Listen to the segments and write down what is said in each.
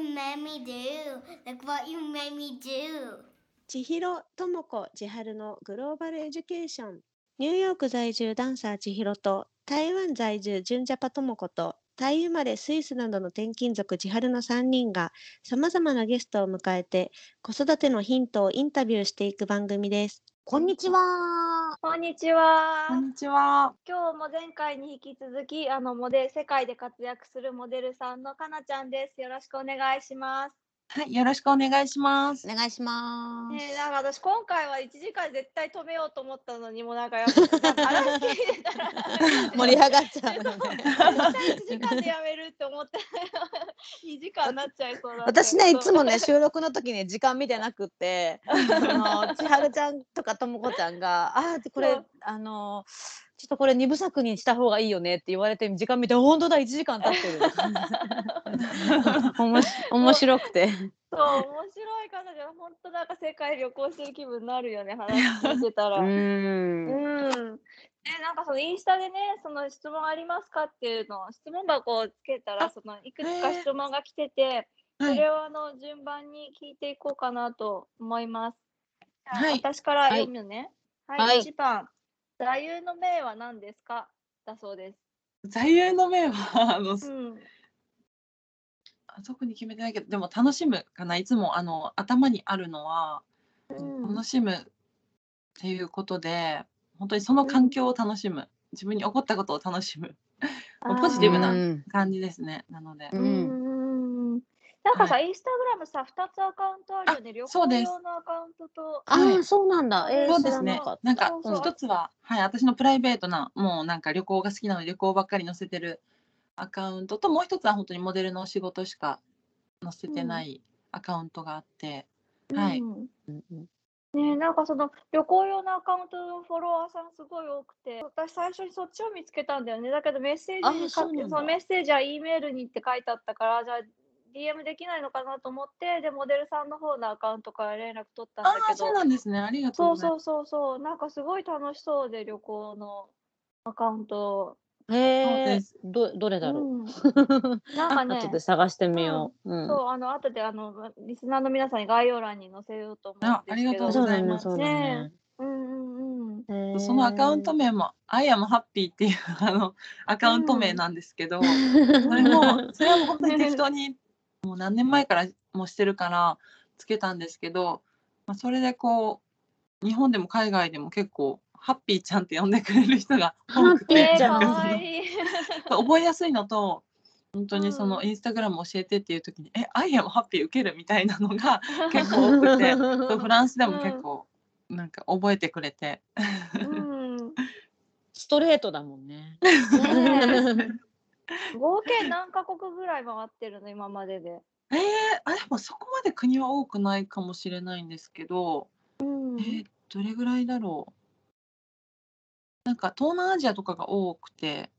you made me do? Look what you made me do? 千尋智子千春のグローバルエデュケーションニューヨーク在住ダンサー千尋と台湾在住純ジャパ智子とタイ生まれスイスなどの転勤族千春の3人がさまざまなゲストを迎えて子育てのヒントをインタビューしていく番組です。こんにちは。こんにちは。こんにちは。今日も前回に引き続き、あのモデル世界で活躍するモデルさんのかなちゃんです。よろしくお願いします。はい、よろしくお願いします。お願いします。ねえ、なんか私今回は1時間絶対止めようと思ったのにもなんかやっぱなんか話聞いてたら 盛り上がっちゃうね。対1時間でやめるって思って2時間になっちゃいそうだった私ねいつもね収録の時に時間見てなくってあの千春ちゃんとかともこちゃんが「あーこれあのちょっとこれ二部作にした方がいいよね」って言われて時間見て本当だ1時間経ってるおもし面白くてそう面白い彼女本当なんか世界旅行してる気分になるよね話聞いてたら。う うんん。え、なんかそのインスタでね、その質問ありますかっていうのを質問箱をつけたら、あそのいくつか質問が来てて、はい、それをあの順番に聞いていこうかなと思います。はい私から読むね。はい、はい1番。座右の銘は何ですか？だそうです。座右の銘は あの、うん。特に決めてないけど、でも楽しむかな。いつもあの頭にあるのは、うん楽しむっていうことで、本当にその環境を楽しむ、自分に起こったことを楽しむポジティブなうん感じですね。なので、ううんん。なんかさ、はインスタグラムさ、2つアカウントあるよね。旅行用のアカウントと。あーそうなんだ。えーそう知ですね。らなんか一つは、はい、私のプライベートな、もうなんか旅行が好きなので旅行ばっかり載せてるアカウントと、もう一つは本当にモデルの仕事しか載せてないアカウントがあって、はいうん。うんうんねえなんかその旅行用のアカウントのフォロワーさんすごい多くて私最初にそっちを見つけたんだよね。だけどメッセーあジにそのメッセージは E メールにって書いてあったからじゃあ DM できないのかなと思ってでモデルさんの方のアカウントから連絡取ったんだああ、けどそうなんですね。ありがとうございます。そうそうそうそう。なんかすごい楽しそうで旅行のアカウント、へえどどれだろう、うん、なんかね。後で探してみよう、うん。そうあの後であのリスナーの皆さんに概要欄に載せようと思うんあですけど。ありがとうございます。ねうんうんうん。へーそのアカウント名も I am happy っていうあのアカウント名なんですけど、それもそれはもう本当に適当にもう何年前からもうしてるからつけたんですけど、まあ、それでこう日本でも海外でも結構ハッピーちゃんって呼んでくれる人が多くて。覚えやすいのと本当にそのうんインスタグラム教えてっていう時に「え I am happy 受ける?」みたいなのが 結構多くてフランスでも結構なんか覚えてくれて。うん。ストレートだもんねねえ 合計何カ国ぐらい回ってるの今までで。えー、あでもそこまで国は多くないかもしれないんですけど、うん。えーどれぐらいだろう。なんか東南アジアとかが多くて。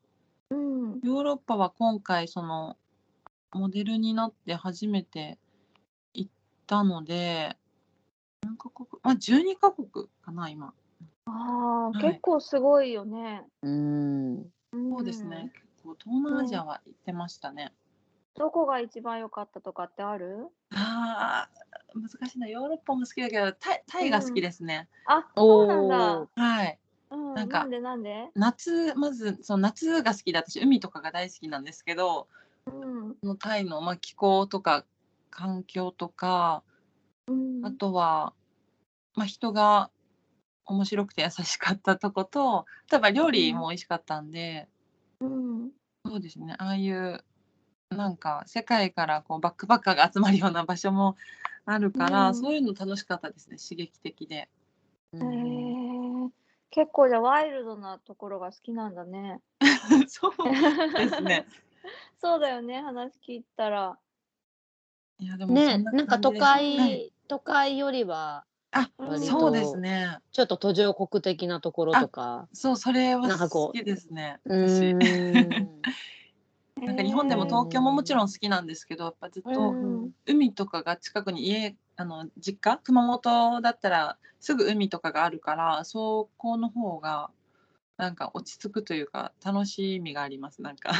うん。ヨーロッパは今回そのモデルになって初めて行ったので何カ国？まあ12カ国かな今。ああ、はい。結構すごいよね。うん。そうですね。結構東南アジアは行ってましたね、どこが一番良かったとかってある？あー難しいな。ヨーロッパも好きだけどタイタイが好きですね、あ、そうなんおだ。はい。うん、なんかなんでなんで？夏まずその夏が好きで私海とかが大好きなんですけどうん。そのタイの、まあ、気候とか環境とかうん。あとは、まあ、人が面白くて優しかったとこと例えば料理も美味しかったんで、うん。そうですねああいうなんか世界からこうバックパッカーが集まるような場所もあるから、うんそういうの楽しかったですね刺激的で。へえ。結構じゃあワイルドなところが好きなんだね。そうですね。そうだよね、話聞いたら。いやでもねななんか都感じですはい会、都会よりはあそうですね。ちょっと途上国的なところとかそうそれは好きですね。なんか日本でも東京ももちろん好きなんですけどやっぱずっうとん海とかが近くに家あの実家熊本だったらすぐ海とかがあるからそこの方がなんか落ち着くというか楽しみがありますなんか。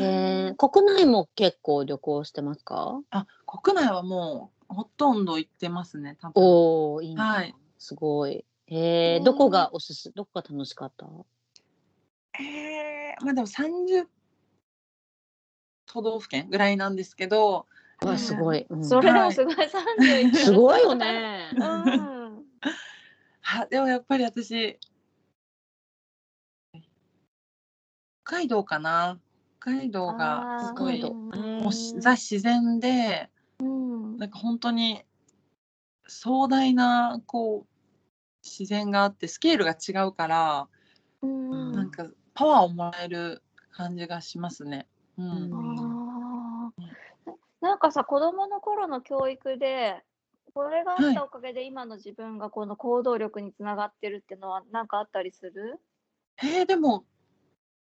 え、国内も結構旅行してますか？あ国内はもうほとんど行ってますね多分。おお、いいな。はいすごい。へえ、うんどこがおすすどこが楽しかった？えー、まあでも30都道府県ぐらいなんですけど、うわ、すごい。うんそれでもすごい、31すごいよね。うん。あでもやっぱり私北海道かな北海道がすごい北海道もうしザ自然でうんなんか本当に壮大なこう自然があってスケールが違うから、うん。なんかパワーをもらえる感じがしますね。うん。うん。あーなんかさ子供の頃の教育でこれがあったおかげで今の自分がこの行動力につながってるっていうのは何かあったりする？えーでも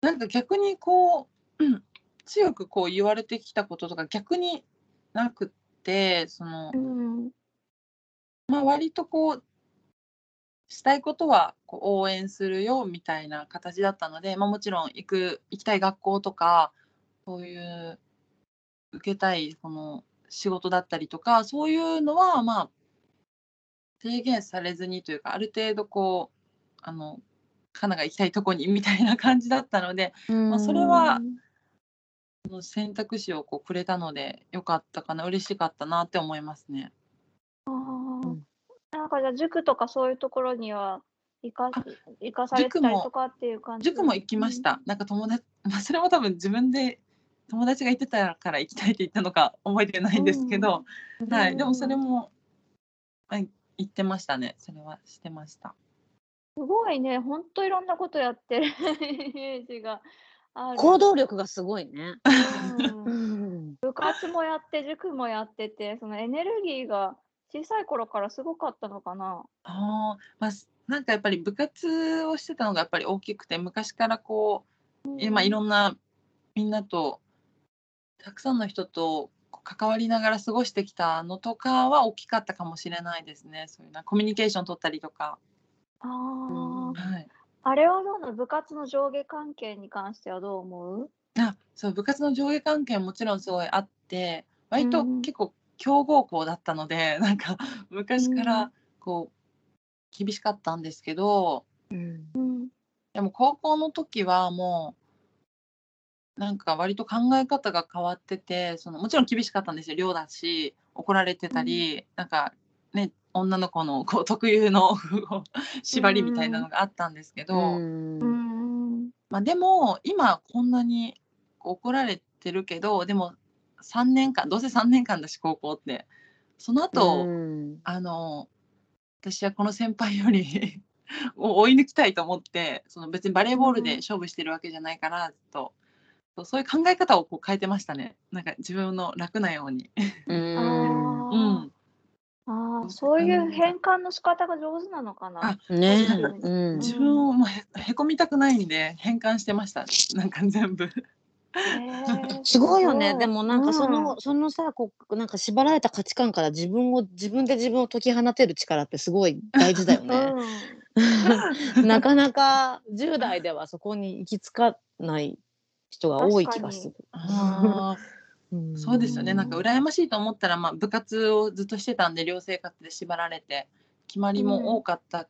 なんか逆にこう、うん、強くこう言われてきたこととか逆になくってその、ん。まあ、割とこうしたいことはこう応援するよみたいな形だったので、まあ、もちろん行く行きたい学校とかそういう受けたいこの仕事だったりとかそういうのはまあ制限されずにというかある程度こうあのカナが行きたいとこにみたいな感じだったのでまあそれはその選択肢をこうくれたのでよかったかな嬉しかったなって思いますね。あなんかじゃあ塾とかそういうところには行かあ行かされたりとかっていう感じ？塾も行きました。なんか友達、まあ、それも多分自分で友達が行ってたから行きたいって言ったのか覚えてないんですけど、はい、でもそれも、はい、行ってましたね。それはしてました。すごいね。ほんといろんなことやってる イメージが行動力がすごいね。うんうん。部活もやって塾もやっててそのエネルギーが小さい頃からすごかったのかなあーまあ、すなんかやっぱり部活をしてたのがやっぱり大きくて昔からこう、今いろんなみんなとたくさんの人と関わりながら過ごしてきたのとかは大きかったかもしれないですね。そういうなコミュニケーション取ったりとか。あーはい、あれはどうなの？部活の上下関係に関してはどう思う？あそう部活の上下関係ももちろんすごいあって割とうん。結構強豪校だったので、なんか昔かうらこう厳しかったんですけどうん。うんでも高校の時はもうなんか割と考え方が変わっててそのもちろん厳しかったんですよ寮だし怒られてたり、なんかね女の子のこう特有の縛りみたいなのがあったんですけど。まあ、でも今こんなに怒られてるけどでも3年間どうせ3年間だし高校って。その後、うん。あの私はこの先輩よりを 追い抜きたいと思ってその別にバレーボールで勝負してるわけじゃないからずっと。そういう考え方をこう変えてましたね。なんか自分の楽なように。うん、あーそういう変換の仕方が上手なのかなあねなんかうん。自分をもうへへこみたくないんで変換してました なんか全部。すごいよね。でもなんかその、うそのさ、こうなんか縛られた価値観から自分を自分で自分を解き放てる力ってすごい大事だよね。なかなか10代ではそこに行き着かない人が多い気がする。そうですよね。なんか羨ましいと思ったら、まあ、部活をずっとしてたんで、寮生活で縛られて、決まりも多かった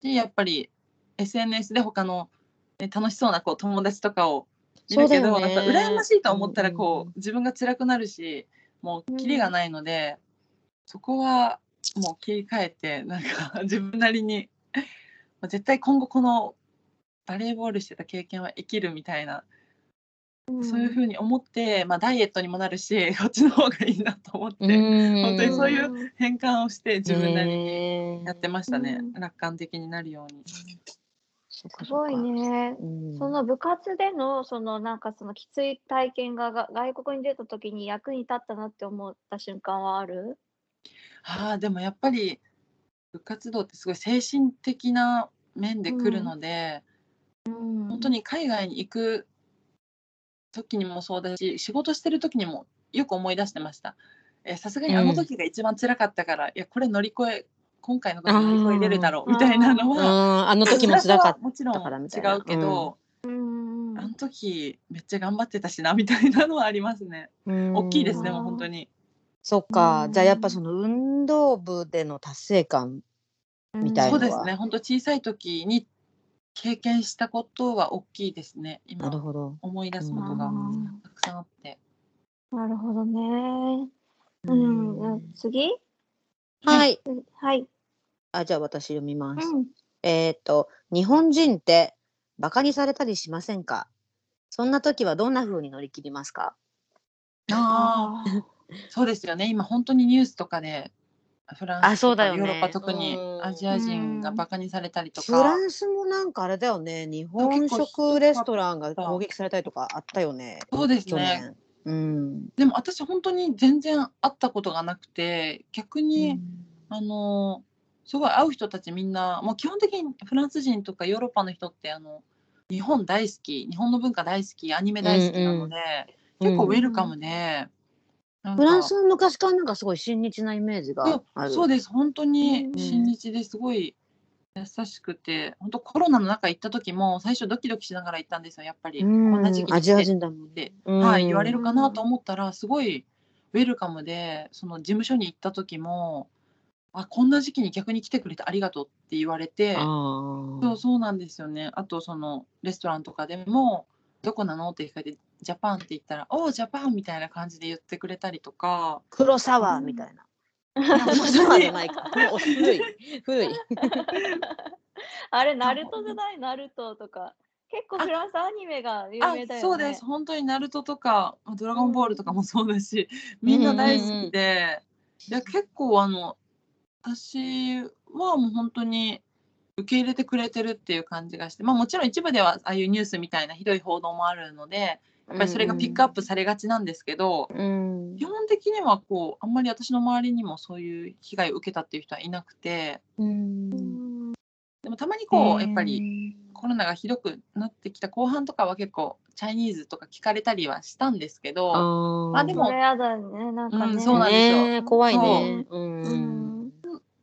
し、やっぱり SNS で他の、ね、楽しそうなこう友達とかを見るけど、ね。なんか羨ましいと思ったらこう、うんうん。自分が辛くなるし、もうキリがないので、そこはもう切り替えて、なんか 自分なりに、まあ絶対今後このバレーボールしてた経験は生きるみたいなそういうふうに思って、まあ、ダイエットにもなるし こっちの方がいいなと思って、うん本当にそういう変換をして自分なりにねやってましたね、うん楽観的になるように。すごい。ね。うんその部活でのそのなんかそのきつい体験がが外国に出た時に役に立ったなって思った瞬間はある？ああでもやっぱり部活動ってすごい精神的な面で来るので、うん本当に海外に行く時にもそうだし仕事してる時にもよく思い出してました。えーさすがにあの時が一番辛かったから、いやこれ乗り越え今回のこと乗り越えれるだろうみたいなのうん、は。あの時も 辛かっもちろん違うけど、うん。ああの時めっちゃ頑張ってたしなみたいなのはありますね。大きいですね、うんもう本当に。そっか、うん。じゃあやっぱその運動部での達成感みたいのは。そうですね、本当小さい時に経験したことは大きいですね。なる今ほど。思い出すことがうんたくさんあって。なるほどね。ううんん、次？はい。はい。あ、じゃあ私読みます。うん。えーっと、日本人ってバカにされたりしませんか？そんな時はどんな風に乗り切りますか？ああ、そうですよね。今本当にニュースとかでフランスとかあそうだよねヨーロッパ特にうんアジア人がバカにされたりとフラか。ンスもなんかあれだよね、日本食レストランが攻撃されたりとかあったよね。そうです去ね。年。うん。でも私本当に全然会ったことがなくて逆に、あのすごい会う人たちみんなもう基本的にフランス人とかヨーロッパの人ってあの日本大好き日本の文化大好きアニメ大好きなので、結構ウェルカムで、なんか。フランスは昔からなんかすごい親日なイメージがある。そうです。本当にうん。親日ですごい優しくて本当コロナの中行った時も最初ドキドキしながら行ったんですよやっぱり、うん。こんな時期にアジア人だもんって、うんはい、言われるかなと思ったらすごいウェルカムでその事務所に行った時もあこんな時期に逆に来てくれてありがとうって言われて。あそうそうなんですよね。あとそのレストランとかでも「どこなの?」って聞かれて「ジャパン」って言ったら「おおジャパン」みたいな感じで言ってくれたりとか黒沢みたいな。黒沢じゃないか。古い。古い。あれ、ナルトじゃない？ナルトとか。結構フランスアニメが有あ名だよね。そうです本当にナルトとか「ドラゴンボール」とかもそうだし、みんな大好きで、いや結構あの私はもう本当に受け入れてくれてるっていう感じがして、まあ、もちろん一部ではああいうニュースみたいなひどい報道もあるのでやっぱりそれがピックアップされがちなんですけど、うん。基本的にはこうあんまり私の周りにもそういう被害を受けたっていう人はいなくてうん。でもたまにこうやっぱりコロナがひどくなってきた後半とかは結構チャイニーズとか聞かれたりはしたんですけど、あまあでもそ。うんそうなんですよ。怖いね。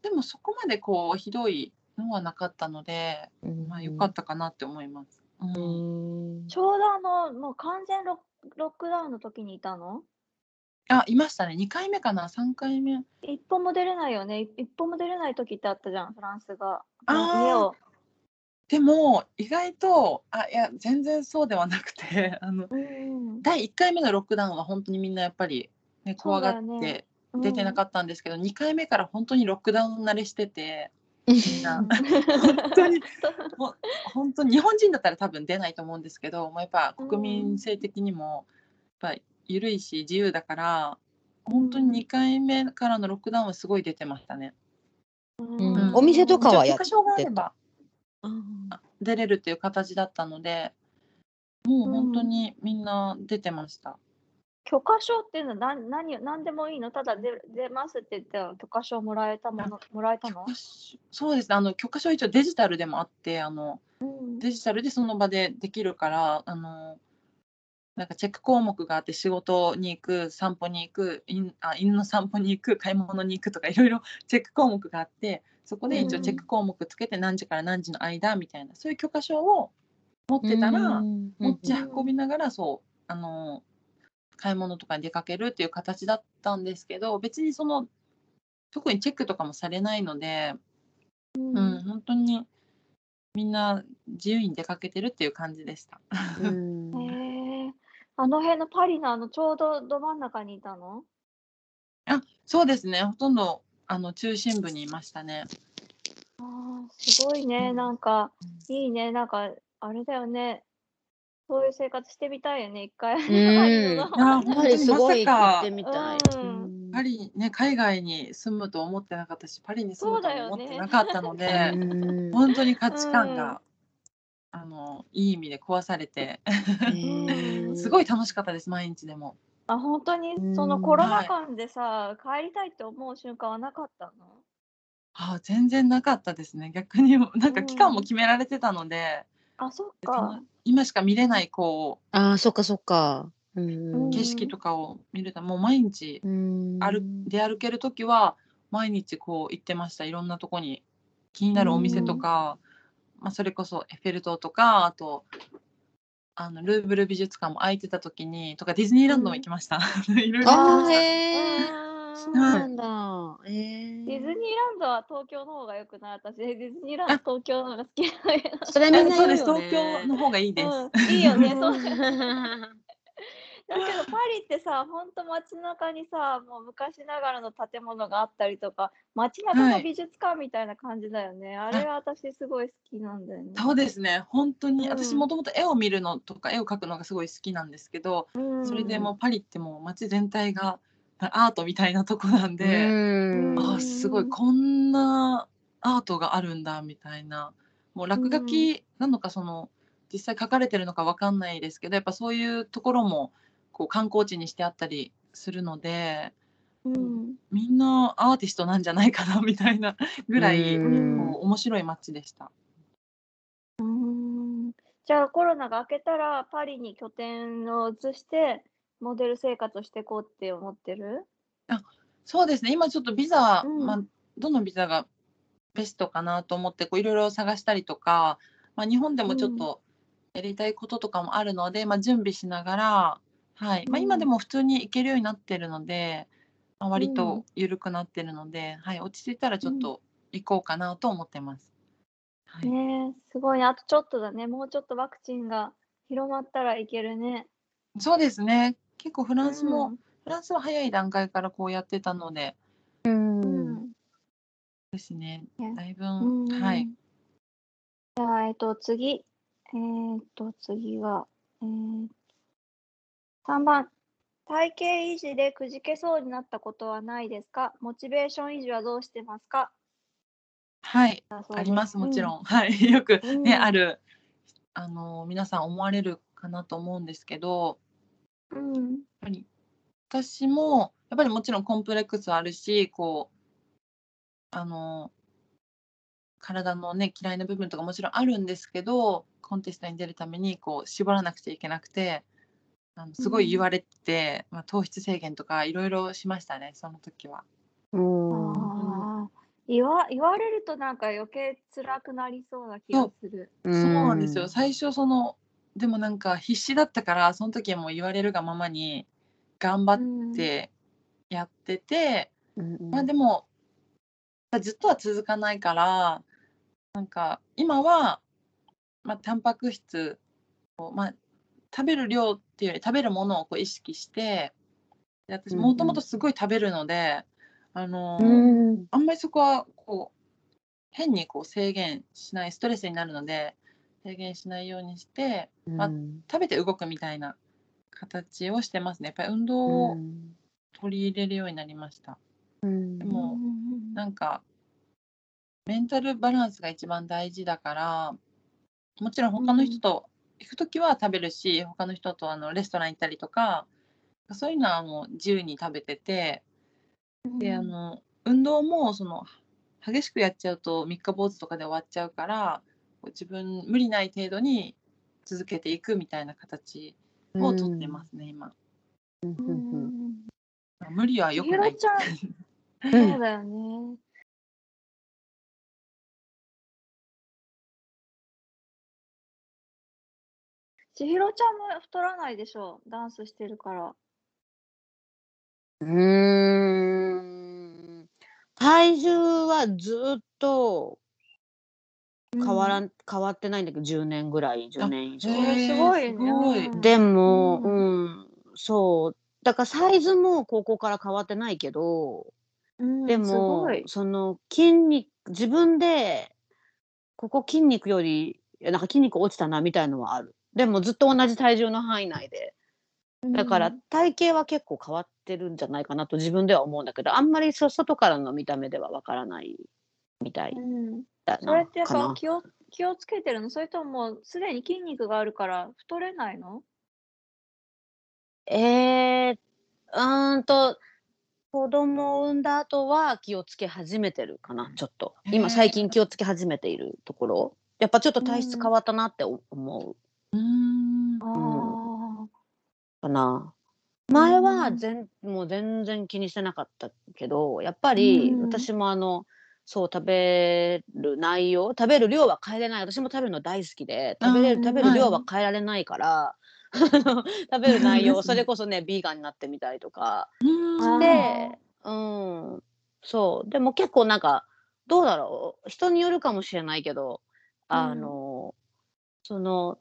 でもそこまでこうひどいのはなかったので、うん。まあ良かったかなって思います。うん。うん。ちょうどあの、もう完全ロッロックダウンの時にいたの？あいましたね。2回目かな？3回目。一歩も出れないよね。一歩も出れない時ってあったじゃん、フランスが。あー。家を。でも意外とあいや全然そうではなくて あのうん。第1回目のロックダウンは本当にみんなやっぱり、ね、怖がってね。出てなかったんですけど、2回目から本当にロックダウン慣れしててみんな。うん。本当に もう本当に日本人だったら多分出ないと思うんですけど、まあ、やっぱ国民性的にもやっぱ緩いし自由だから本当に2回目からのロックダウンはすごい出てましたね。うん。うんお店とかはやって許可証があればあ出れるっていう形だったのでもう本当にみんな出てました。許可証っていうのは何何を何でもいいの？ただ出出ますって言ったら許可証もらえたものもらえたの？そうです。ねあの許可証一応デジタルでもあってあのうん。デジタルでその場でできるからあのなんかチェック項目があって仕事に行く散歩に行く犬あ犬の散歩に行く買い物に行くとかいろいろ チェック項目があってそこで一応チェック項目つけて何時から何時の間みたいなそういう許可証を持ってたら持ち運びながらそうあの買い物とかに出かけるっていう形だったんですけど別にその特にチェックとかもされないので、うん。うん、本当にみんな自由に出かけてるっていう感じでした。うん。へえあの辺のパリのあのちょうどど真ん中にいたの？あそうですね。ほとんどあの中心部にいましたね。あーすごいね、なんか、いいね、なんか、あれだよね。そういう生活してみたいよね、一回。ん。パリのあやっぱりすごいまさか。行ってみたい。うん。うん。パリね海外に住むと思ってなかったしパリに住むとも思ってそうだよねなかったので、うん。本当に価値観が、あのいい意味で壊されて。すごい楽しかったです毎日でも。あ、本当に、そのコロナ禍でさ、帰りたいって思う瞬間はなかったの？ああ全然なかったですね。逆になんか期間も決められてたので、あ、そっか。今しか見れないこああ、そっかそっか。ううんう景色とかを見るともう毎日ん歩出歩ける時は毎日こう行ってましたいろんなとこに気になるお店とか、まあ、それこそエッフェル塔とかあとあのルーブル美術館も空いてた時にとかディズニーランドも行きました。いろいろ行きあーました。へえあーそうなんだ。えー。ディズニーランドは東京の方が良くない？私ディズニーランド東京の方が好きなそれみんなね。東京の方がいいです。うん、いいよね そう。だけどパリってさほんと街中にさもう昔ながらの建物があったりとか街中はいの美術館みたいな感じだよね、あれは私すごい好きなんだよね。そうですね。本当に、うん。私もともと絵を見るのとか絵を描くのがすごい好きなんですけど、うん。それでもうパリってもう街全体がアートみたいなとこなんで、うん。あーすごいこんなアートがあるんだみたいな。もう落書きなのかその実際書かれてるのかわかんないですけどやっぱそういうところもこう観光地にしてあったりするのでうん。みんなアーティストなんじゃないかなみたいなぐらい、面白い街でした。うん。じゃあコロナが明けたらパリに拠点を移してモデル生活をしていこうって思ってる？そうですね。今ちょっとビザ、うん。まあ、どのビザがベストかなと思ってこういろいろ探したりとか、まあ、日本でもちょっとやりたいこととかもあるので、まあ、準備しながら、はい。まあ、うん。今でも普通に行けるようになってるので、まあ、割うん。と緩くなってるので、はい、落ち着いたらちょっと行こうかなと思ってます。はい。ねえすごい。ねあとちょっとだね。もうちょっとワクチンが広まったらいけるね。そうですね結構フランスも、うん。フランスは早い段階からこうやってたので。うん。うん。ですね。ねだいぶ、うん。はい。じゃあ、えっと、次。えーっと、次は、えー、3番。体型維持でくじけそうになったことはないですか？モチベーション維持はどうしてますか？はい。ありますもちん。ろん、はい。よくね、うん。あるあの皆さん思われるかなと思うんですけどうん。やっぱり私もやっぱりもちろんコンプレックスはあるしこうあの体のね嫌いな部分とかもちろんあるんですけどコンテストに出るためにこう絞らなくちゃいけなくてあのすごい言われて、まあ、糖質制限とかいろいろしましたねその時は。うん。言わ言われるとなんか余計辛くなりそうな気がする。そうなんですよ。最初そのでもなんか必死だったからその時はもう言われるがままに頑張ってやってて、うん。まあでもずっとは続かないからなんか今は、まあ、タンパク質を、まあ、食べる量っていうより食べるものをこう意識してで私もともとすごい食べるので、あのうん。あんまりそこはこう変にこう制限しないストレスになるので制限しないようにしてまあうん食べて動くみたいな形をしてますね。やっぱり運動を取り入れるようになりました。うん。でもなんかメンタルバランスが一番大事だからもちろん他の人と行く時は食べるし他の人とあのレストラン行ったりとかそういうのはもう自由に食べててであの運動もその激しくやっちゃうと三日坊主とかで終わっちゃうから自分無理ない程度に続けていくみたいな形をとってますね、今。うんうんうん無理は良くないひろ。ちゃん、うんそうだよね。千尋ちゃんも太らないでしょダンスしてるから。うーん体重はずっと変わらん、変わってないんだけど10年ぐらい10年以上。すごいね。すごい。うん。でも、ううんん、そう。だからサイズも高校から変わってないけど、うんですもその筋肉自分でここ筋肉よりいやなんか筋肉落ちたなみたいのはある。でもずっと同じ体重の範囲内で。だから体型は結構変わってるんじゃないかなと自分では思うんだけどあんまりそ外からの見た目ではわからないみたいうん、だそれってやっぱ気を気をつけてるの？それともすでに筋肉があるから太れないの？えー、うーんと子供を産んだ後は気をつけ始めてるかなちょっと。今最近気をつけ始めているところ。やっぱちょっと体質変わったなって思う。うー。ん。あかな。前はうん全もう全然気にしてなかったけどやっぱりうん。私もあのそう食べる内容食べる量は変えれない。私も食べるの大好きで食べれうんる食べる量は変えられないから、食べる内容 それこそねビーガンになってみたりとか。うん。で、うん、そう。でも結構なんかどうだろう。人によるかもしれないけどあの、その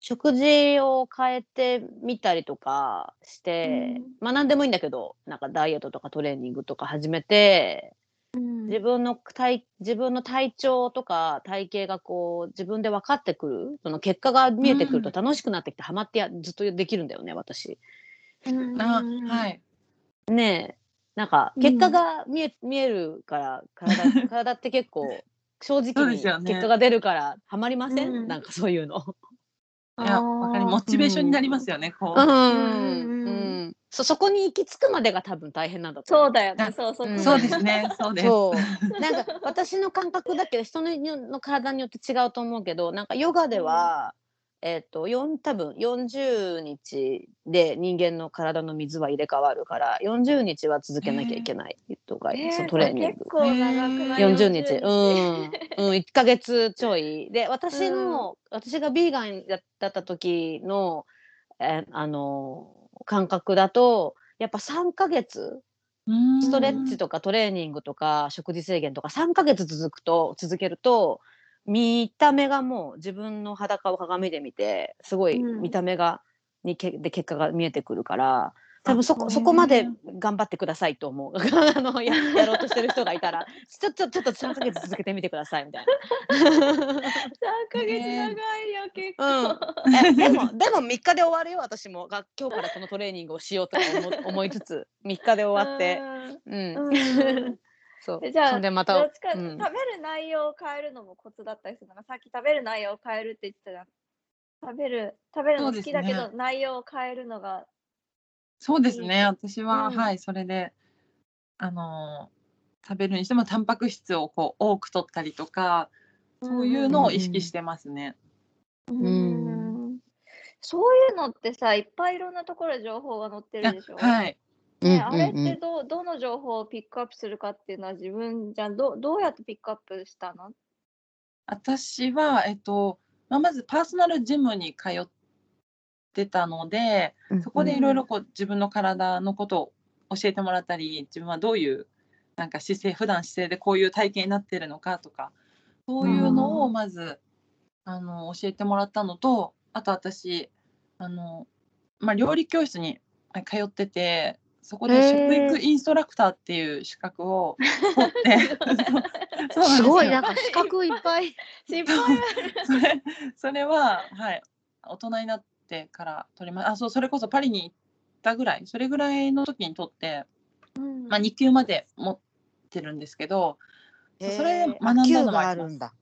食事を変えてみたりとかして、うん。まあ何でもいいんだけどなんかダイエットとかトレーニングとか始めてうん。自分の体自分の体調とか体型がこう自分で分かってくるその結果が見えてくると楽しくなってきてハマってやずっとできるんだよね私。うん。あはい。ねえ。なんかうん。結果が見え,、見えるから体 体って結構正直に結果が出るからハマりません、うん。なんかそういうの。いや、わかりモチベーションになりますよね。こう。うんうんうんそそこに行き着くまでが多分大変なんだと思そうだよね。あそうそううん。そうですね。そうです。そう。なんか私の感覚だけど人のの体によって違うと思うけどなんかヨガでは、えっ、と4多分40日で人間の体の水は入れ替わるから40日は続けなきゃいけないとか、えーそのトレーニング。結。構長くない40日、うん、うん、1ヶ月ちょい。で、私の、私がビーガンだった時の、えあの、感覚だと、やっぱ3ヶ月、うん。ストレッチとかトレーニングとか食事制限とか3ヶ月続くと、続けると、見た目がもう自分の裸を鏡で見て、すごいうん。見た目が、にけで結果が見えてくるから、多分そこあそこまで頑張ってくださいと思う。あのややろうとしてる人がいたら ちょちょちょっと3ヶ月続けてみてくださいみたい3ヶ月長いよ、結な。構。うん、えでもでも3日で終わるよ私も。が今日からこのトレーニングをしようとか思思いつつ3日で終わって、うん。うん。そう。えじゃでまた、うん。食べる内容を変えるのもコツだったりするの？がさっき食べる内容を変えるって言ってたじゃん。食べる食べるの好きだけど、そうです内容を変えるのがそうですね。私は、うん。はい、それで、あのー食べるにしてもタンパク質をこう多く取ったりとか、そういうのを意識してますね。うん。そういうのってさいっぱいいろんなところで情報が載ってるでしょ、あはい。ね、うんあれってど,、どの情報をピックアップするかっていうのは自分じゃん。どどうやってピックアップしたの？私は、えっと、まあ、まずパーソナルジムに通ってたので、そこでいろいろこう自分の体のことを教えてもらったり、自分はどういうなんか姿勢、普段姿勢でこういう体型になってるのかとか、そういうのをまずあの教えてもらったのと、あと私、あのまあ、料理教室に通ってて、そこでへ食ー育インストラクターっていう資格を取って、そ うそうなんですすごいよなんか資格いっぱい。それそれは、はい、大人になってから取りまあそうそれこそパリに行ったぐらいそれぐらいの時に取って、うん。まあ、2級まで持ってるんですけどそうそれで学んだの級もあるんだ。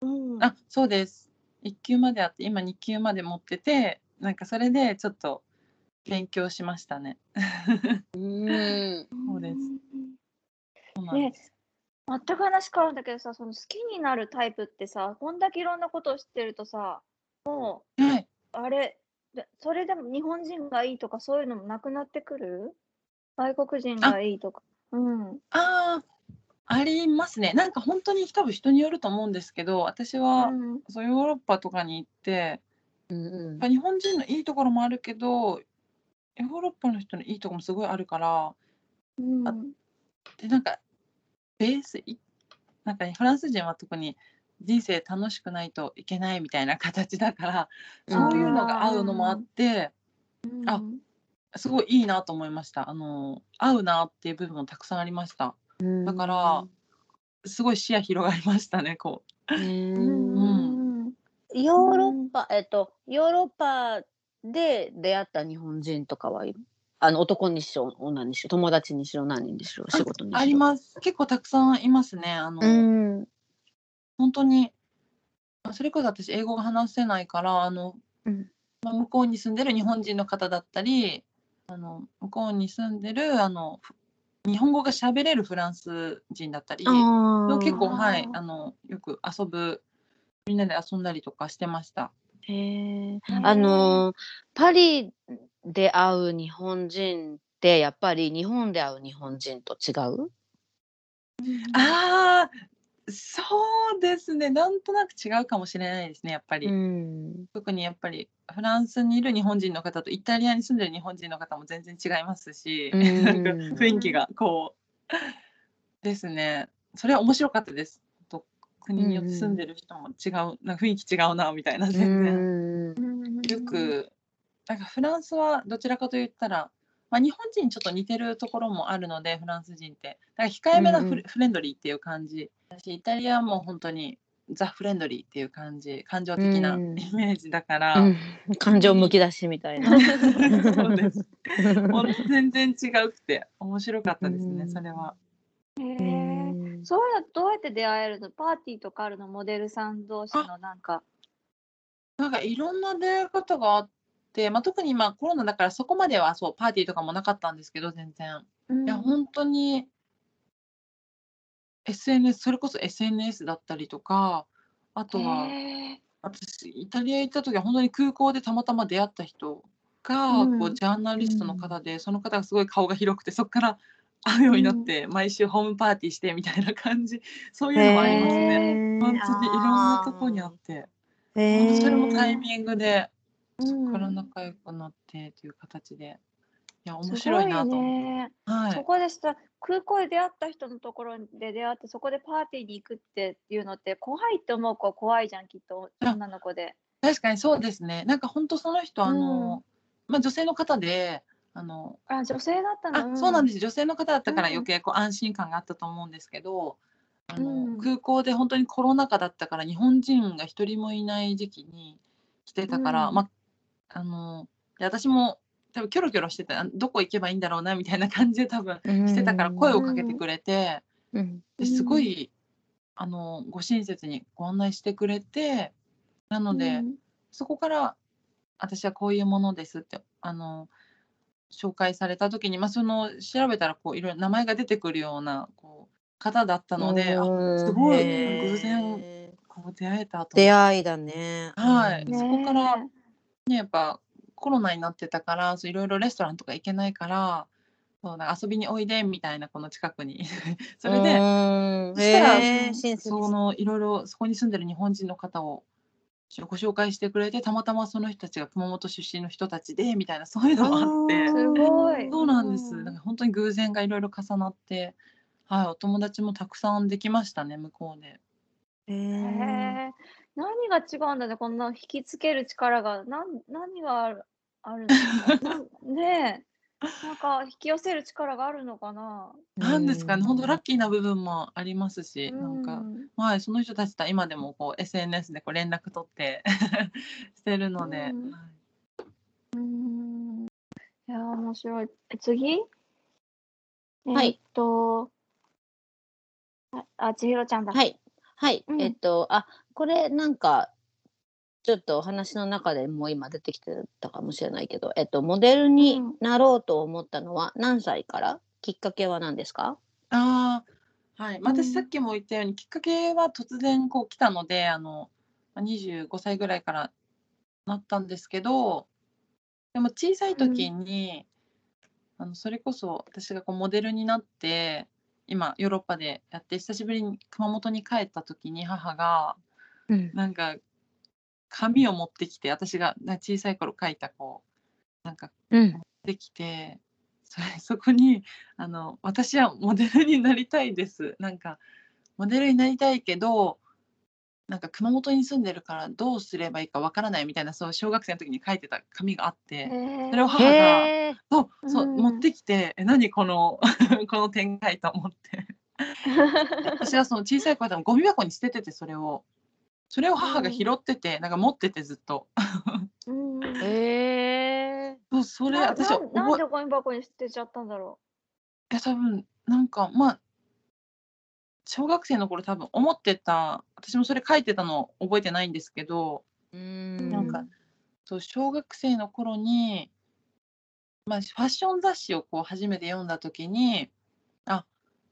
うん。あそうです。1級まであって今2級まで持っててなんかそれでちょっと勉強しましたね。うん。そうです。そうなんです。全く話変わるんだけどさその好きになるタイプってさこんだけいろんなことを知ってるとさもはい、うあれでそれでも日本人がいいとかそういうのもなくなってくる？外国人がいいとか。うん。あーありますね。なんか本当に多分人によると思うんですけど私は、うん。そうヨーロッパとかに行ってうんうん。やっぱ日本人のいいところもあるけどヨーロッパの人のいいところもすごいあるからうん。あでなんかベースいなんかフランス人は特に人生楽しくないといけないみたいな形だから そういうのが合うのもあってあうんすごいいいなと思いました。あの合うなっていう部分もたくさんありました。だからすごい視野広がりましたねこう。うん。うん。ヨーロッパ、えっと、ヨーロッパで出会った日本人とかはいるあの男にしろ女にしろ友達にしろ何人にしろ仕事にしろ。あります。結構たくさんいますねあの、うん本当にあそれこそ私英語が話せないからあの、うん。まあ、向こうに住んでる日本人の方だったりあの向こうに住んでるあのふ日本語が喋れるフランス人だったりあ結構はいあのよく遊ぶみんなで遊んだりとかしてました。へえうん。あのーパリで会う日本人ってやっぱり日本で会う日本人と違う？ああそうですね。なんとなく違うかもしれないですねやっぱり、うん。特にやっぱりフランスにいる日本人の方とイタリアに住んでる日本人の方も全然違いますし、うん。なんか雰囲気が。こ うですね。それは面白かったです。と国によって住んでる人も違う、なんか雰囲気違うなみたいな全然、よくなんかフランスはどちらかといったら、まあ、日本人にちょっと似てるところもあるのでフランス人って。だから控えめなフレンドリーっていう感じだしイタリアも本当にザ・フレンドリーっていう感じ感情的なイうんメージだから、うん感情むき出しみたいな。そうですほんと全然違うくて面白かったですね、うんそれは。へうえ。んそういうのどうやって出会えるのパーティーとかあるのモデルさん同士のなんか。なんかいろんな出会い方があって、まあ、特に今コロナだからそこまではそうパーティーとかもなかったんですけど全然。うんいや本当に SNS それこそ SNS だったりとかあとはへえ私イタリア行った時は本当に空港でたまたま出会った人が、うん。こうジャーナリストの方で、その方がすごい顔が広くてそこから会うようになって、毎週ホームパーティーしてみたいな感じそういうのもありますね。本当にいろんなとこにあって、それもタイミングでそこからうん仲良くなってという形で、いや面す白いごなと思って。ね。そはい。こでさ空港で出会った人のところで出会ってそこでパーティーに行くっていうのって怖いって思う子は怖いじゃんきっとあ女の子で。確かにそうですね。なんか本当その人あの、まあ女性の方で、あのあ女性だったの？あそうなんでです女性の方だったからうん余計こう安心感があったと思うんですけど、あのうん空港で本当にコロナ禍だったから日本人が一人もいない時期に来てたから、うんまあので私も多分キョロキョロしてたあどこ行けばいいんだろうなみたいな感じで多分してたから声をかけてくれて、うん。ですごいあのご親切にご案内してくれてなので、そこから私はこういうものですってあの紹介された時に、まあ、その調べたらこういろいろ名前が出てくるようなこう方だったのですごい偶然こう出会えたと。出会いだね。はい。うんそこからねやっぱコロナになってたからそういろいろレストランとか行けないからそうなんか遊びにおいでみたいなこの近くに。それで、うん。そしたら、そのいろいろそこに住んでる日本人の方をご紹介してくれてたまたまその人たちが熊本出身の人たちでみたいなそういうのもあって。すごい。そうなんです。うん。だから本当に偶然がいろいろ重なって、はい、お友達もたくさんできましたね向こうで。え。何が違うんだねこんな引きつける力が。なん何があるあるのかな。ねえ。なんか引き寄せる力があるのかな。なんですかね。本当ラッキーな部分もありますし、なんか、うんはい、その人たちとは今でもこう SNS でこう連絡取って してるので、うん。はい。うん。いやー面白い。え次？はい。えーっと、あ、あ千尋ちゃんだ。はい。はい。うん。えっと、あ、これなんか、ちょっとお話の中でもう今出てきてたかもしれないけど、えっと、モデルになろうと思ったのは何歳から？きっかけは何ですか？ああ、はい。私さっきも言ったように、きっかけは突然こう来たので、あの、まあ25歳ぐらいからなったんですけど、でも小さい時に、あのそれこそ私がこうモデルになって、今ヨーロッパでやって久しぶりに熊本に帰った時に母がうん。なんか紙を持ってきて私がな小さい頃書いたこうなんかうん。できてそれそこにあの「私はモデルになりたいです」なんかモデルになりたいけどなんか熊本に住んでるからどうすればいいかわからないみたいなそう小学生の時に書いてた紙があってそれを母が。そうそううん。持ってきて「え何この この展開」と思って。私はその小さい頃でもゴミ箱に捨てててそれを。それを母が拾っててなんか持っててずっと。うん。へえ。そうそれな私はななんでゴミ箱に捨てちゃったんだろいや多分なんかまあ小学生の頃多分思ってた私もそれ書いてたの覚えてないんですけどうんなんかそう小学生の頃に、まあ、ファッション雑誌をこう初めて読んだ時にあ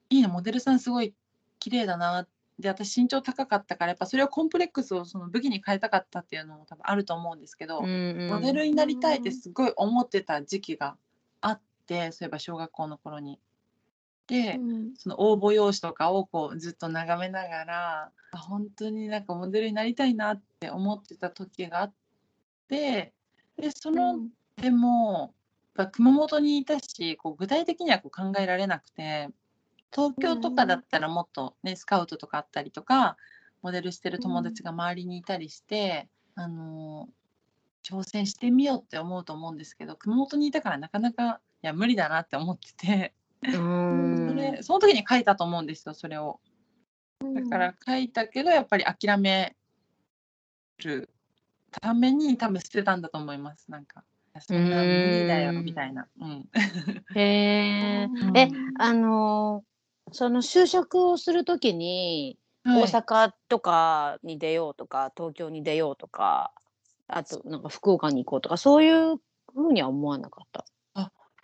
いいねモデルさんすごい綺麗だなで私身長高かったからやっぱそれをコンプレックスをその武器に変えたかったっていうのも多分あると思うんですけど、うんモデルになりたいってすごい思ってた時期があってそういえば小学校の頃に。で、うん。その応募用紙とかをこうずっと眺めながらあ本当になんかモデルになりたいなって思ってた時があってでその、でもやっぱ熊本にいたしこう具体的にはこう考えられなくて東京とかだったらもっとね、スカウトとかあったりとかモデルしてる友達が周りにいたりして、あの挑戦してみようって思うと思うんですけど熊本にいたからなかなかいや無理だなって思ってて。うーんそれその時に書いたと思うんですよそれを。だから書いたけどやっぱり諦めるために多分捨てたんだと思いますなんかいやそんな無理だようんみたいな。うんへえ。あのーその就職をするときに、はい大阪とかに出ようとか東京に出ようとかあとなんか福岡に行こうとかそういうふうには思わなかった？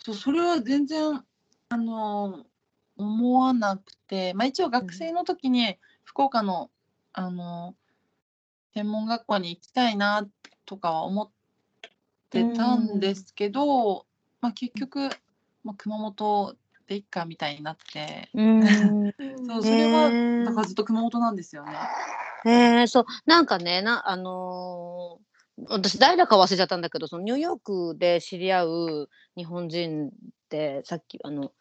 そうそれは全然あの思わなくて、まあ、一応学生の時に福岡のあの専門学校に行きたいなとかは思ってたんですけど、まあ、結局、まあ、熊本でいっかみたいになって。うん。そうそれはだからずっと熊本なんですよね。へえそう。なんかねなあのー私誰だか忘れちゃったんだけどそのニューヨークで知り合う日本人ってさっきあの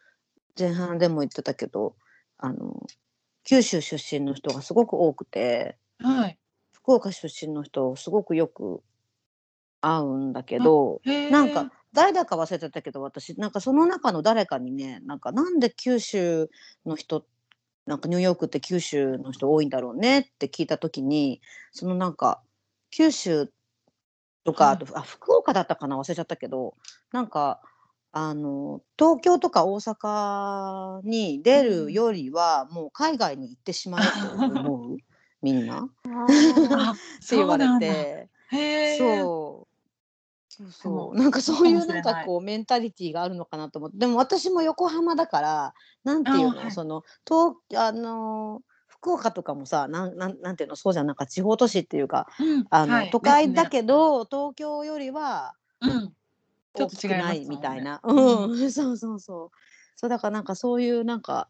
前半でも言ってたけどあの九州出身の人がすごく多くてはい、福岡出身の人すごくよく会うんだけどなんか誰だか忘れちゃったけど私なんかその中の誰かにねなんかなんで九州の人なんかニューヨークって九州の人多いんだろうねって聞いた時にそのなんか九州とか、はい。あとあ福岡だったかな忘れちゃったけどなんかあの東京とか大阪に出るよりは、もう海外に行ってしまえと思う？みんな？って言われて。そう。そうでそもう。なんかそういうなんかこうメンタリティーがあるのかなと思って。でも私も横浜だから、なんていうの、あはい。その、東、あのー、福岡とかもさ、なん、なん、なんていうの、そうじゃん、なんか地方都市っていうか、うん。あの、はい。都会だけど、東京よりはうん、ちょ大っと違いないみたいな。ねうん、そうそうそう。そうだからなんかそういうなんか、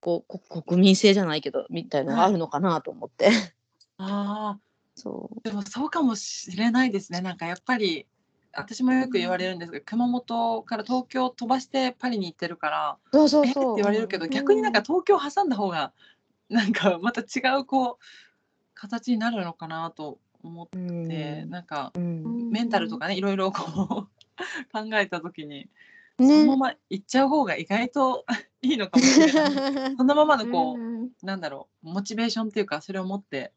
こう、こ国民性じゃないけど、みたいなのがあるのかなと思って。ああそう。でもそうかもしれないですね。なんかやっぱり私もよく言われるんですが、熊本から東京飛ばしてパリに行ってるから、そうそうえってそう。言われるけど、うん逆になんか東京挟んだ方が なんかまた違うこう形になるのかなと思っうん、て、なんかうん。メンタルとかねいろいろこう 考えた時に、ねそのまま行っちゃう方が意外と いいのかもしれない。そのままのこう、うんなんだろうモチベーションっていうかそれを持って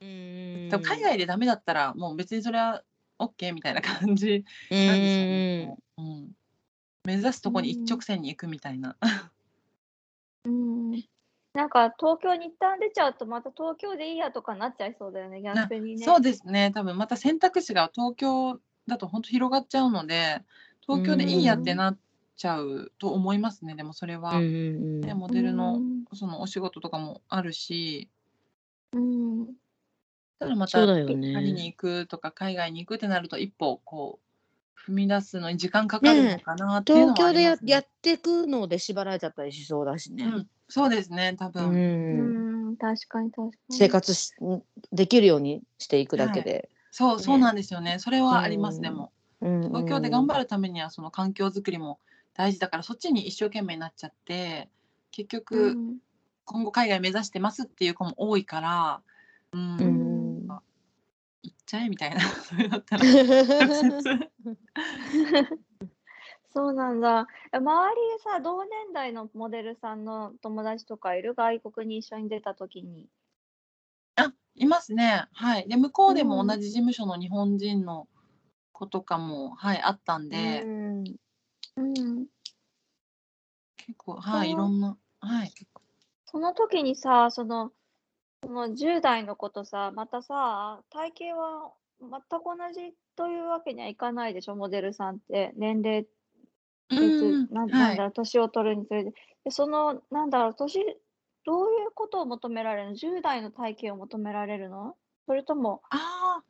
海外でダメだったらもう別にそれは OK みたいな感じうんなんですよね。うん、目指すとこに一直線に行くみたいな。うんなんか東京に一旦出ちゃうとまた東京でいいやとかなっちゃいそうだよね逆にね。そうですね多分また選択肢が東京だと本当広がっちゃうので東京でいいやってなっちゃうと思いますねでもそれは、うんうんね、モデルのうん。そのお仕事とかもあるし。うん。ただまたパリに行くとか海外に行くってなると一歩こう踏み出すのに時間かかるのかなっていうの東京でややっていくので縛られちゃったりしそうだしね。うん、そうですね多う分、ん。うん。確かに確かに。生活しできるようにしていくだけで。そうそうねなんですよね。それはあります、でも。東東京で頑張る。るためにはその環境づくりも大事だからそっちに一生懸命になっちゃって結局、うん。今後海外目指してますっていう子も多いから、うん。うん。行っちゃえみたいな。それだったら。直 接そうなんだ。え周りでさ、同年代のモデルさんの友達とかいる？外国に一緒に出たときに。あいますね。はい。で向こうでもうん。同じ事務所の日本人の子とかも、はいあったんで、うん。うん、結構はいいろんなはい。その時にさ、その、その10代の子とさ、またさ、体型は全く同じというわけにはいかないでしょ、モデルさんって。年齢別、うん。なんだろう、年を取るにつれて。で、その、なんだろう、年、どういうことを求められるの ?10 代の体型を求められるの？それとも、ああ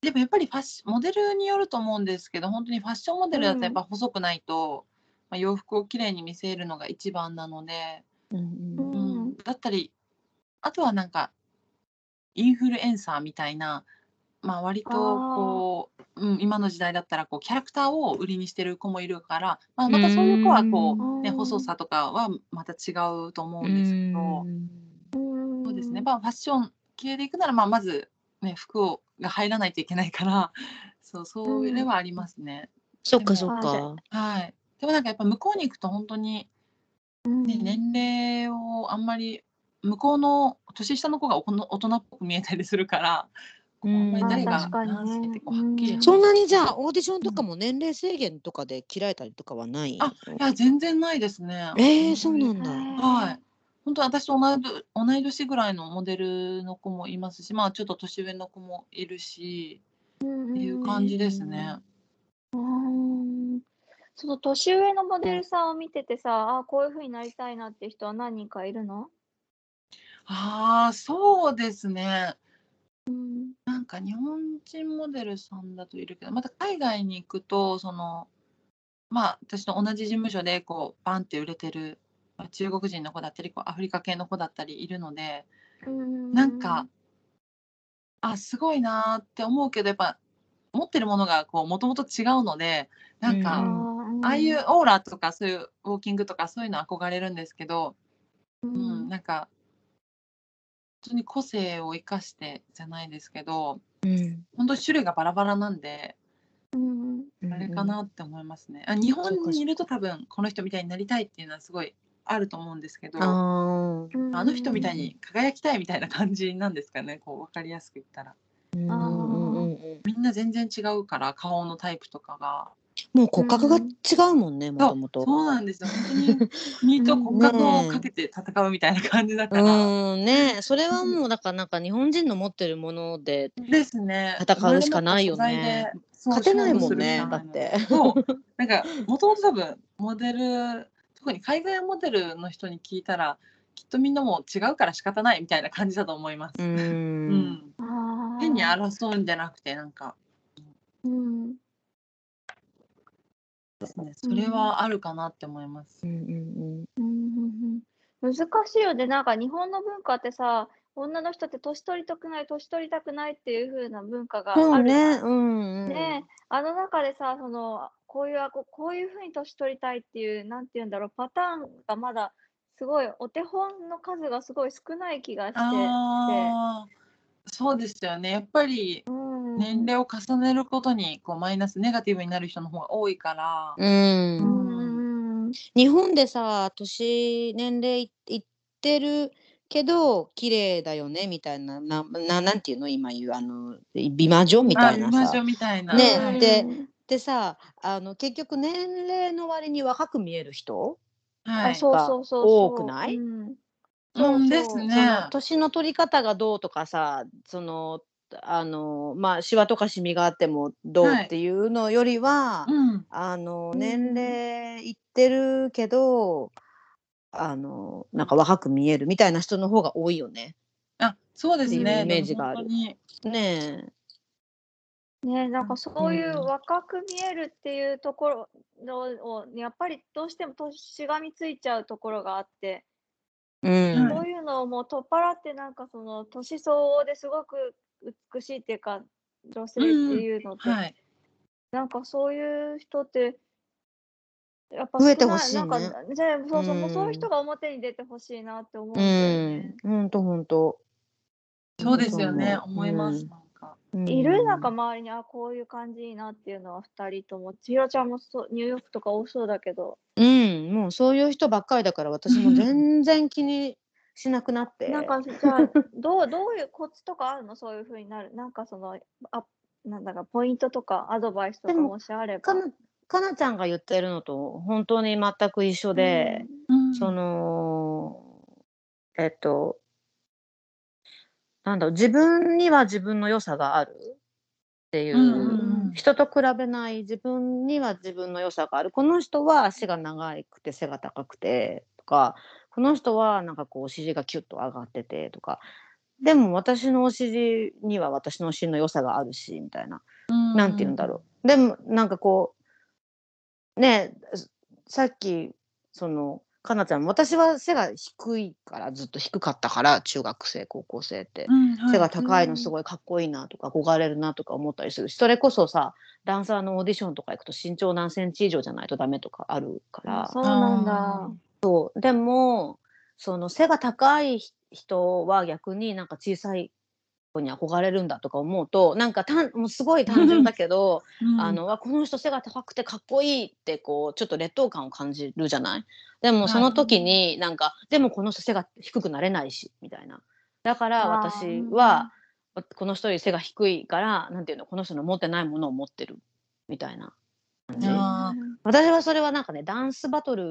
でもやっぱりファッシモデルによると思うんですけど本当にファッションモデルだとやっぱ細くないと、まあ、洋服をきれいに見せるのが一番なので、うんううん。ん、だったりあとはなんかインフルエンサーみたいな、まあ、割とこう、うん、今の時代だったらこうキャラクターを売りにしてる子もいるから、まあ、またそういう子はこう、ね、うん。細さとかはまた違うと思うんですけど、うん。そうですね、まあ、ファッション系でいくなら、まあ、まず、ね、服をが入らないといけないから そうそれはありますね。そっかでもそっか。はい、でもなんかやっぱ向こうに行くと本当に、うん。ね、年齢をあんまり向こうの年下の子がおこの大人っぽく見えたりするから、こうあんまり誰が何歳ってこうはっきりうんそんなにじゃあオーディションとかも年齢制限とかで切られたりとかはない？あいや全然ないですね。えー、そうなんだ。はい。本当私と同いど同い年ぐらいのモデルの子もいますし、まあちょっと年上の子もいるし、っっていう感じですね。うんその年上のモデルさんを見ててさ、あこういう風になりたいなっていう人は何人かいるの？ああ、そうですね。うん。なんか日本人モデルさんだといるけど、また海外に行くと、その、まあ私と同じ事務所でこうバンって売れてるまあ中国人の子だったり、こうアフリカ系の子だったりいるので、なんか、あ、すごいなーって思うけど、やっぱ持ってるものがこうもともと違うので、なんうか、ん。ああいうオーラとかそういうウォーキングとかそういうの憧れるんですけど、ううん、なんか本当に個性を生かしてじゃないですけどうん本当に種類がバラバラなんでうんあれかなって思いますね。あ日本にいると多分この人みたいになりたいっていうのはすごいあると思うんですけどあの人みたいに輝きたいみたいな感じなんですかねこう分かりやすく言ったら。みんな全然違うから顔のタイプとかが。もう骨格が違うもんね、もそう。ともと。そうなんですよ。本当に国と骨格をかけて戦うみたいな感じだから。うん。ねそれはもうだからなんか日本人の持ってるものでですね。戦うしかないよね。勝てないもんねだって。そう。なんか、もともと多分、モデル、特に海外モデルの人に聞いたら、きっとみんなもう違うから仕方ないみたいな感じだと思います。ううん。変に争うんじゃなくて、なんか、うんですね、それはあるかなって思います。うんうんうん。うんうん難しいよね。なんか日本の文化ってさ、女の人って年取りたくない、年取りたくないっていう風な文化があるね。うんうんね。あの中でさ、そのこういうあここういう風に年取りたいっていう、なんて言うんだろう、パターンがまだすごい、お手本の数がすごい少ない気がしてそうですよね。やっぱりうん年齢を重ねることにこうマイナスネガティブになる人の方が多いから。うん。うんうん日本でさ年年齢いいってるけど綺麗だよねみたいな。なななんていうの？今言うあの美魔女みたいなさ。あ美魔女みたいな。ね。はい。ででさあの結局年齢の割に若く見える人はい。あそうそうそうそう。多くない？うんうんですね。年の取り方がどうとかさそのあのまあシワとかシミがあってもどうはいっていうのよりは、うん。あのうん年齢いってるけど、あのなんか若く見えるみたいな人の方が多いよね。あ、そうですね。イメージがあるでも本ねね、なんかそういううん若く見えるっていうところのをやっぱりどうしてもとしがみついちゃうところがあって、そういうのをもう取っ払ってなんかその年相応ですごく美しいっていうか女性っていうのって、当にはい。なんかそういう人ってやっぱ増えてほしいねなんかじゃあそうそう、そういううん人が表に出てほしいなって思うんうだよね。ん。ほんとほんと。そうですよね。思います。うんなんか。いるなんか周りにあこういう感じいいなっていうのは2人とも千尋ちゃんもそうニューヨークとか多そうだけどうん、もうそういう人ばっかりだから私も全然気にしなくなって。なんかじゃあどうどういうコツとかあるの？そういうふうになる。なんかそのあなんだかポイントとかアドバイスとかでももしあれば。かなかなちゃんが言ってるのと本当に全く一緒で、うん。そのえっとなんだろう自分には自分の良さがあるっていう、うんうん人と比べない自分には自分の良さがある。この人は足が長くて背が高くてとかこの人はなんかこうお尻がキュッと上がっててとか。でも私のお尻には私のお尻の良さがあるしみたいな。うんなんて言うんだろう。でもなんかこうねさっきそのかなちゃん私は背が低いからずっと低かったから中学生高校生って、うんはい。背が高いのすごいかっこいいなとか憧れるなとか思ったりするしそれこそさダンサーのオーディションとか行くと身長何センチ以上じゃないとダメとかあるから。そうなんだ。でもその背が高い人は逆になんか小さい子に憧れるんだとか思うとなんかたんもうすごい単純だけど、うん。あのわこの人背が高くてかっこいいってこうちょっと劣等感を感じるじゃない？でもその時になんか、でもこの人背が低くなれないしみたいな。だから私はこの人より背が低いからなんていうのこの人の持ってないものを持ってるみたいな感じ。あ私はそれはなんかねダンスバトル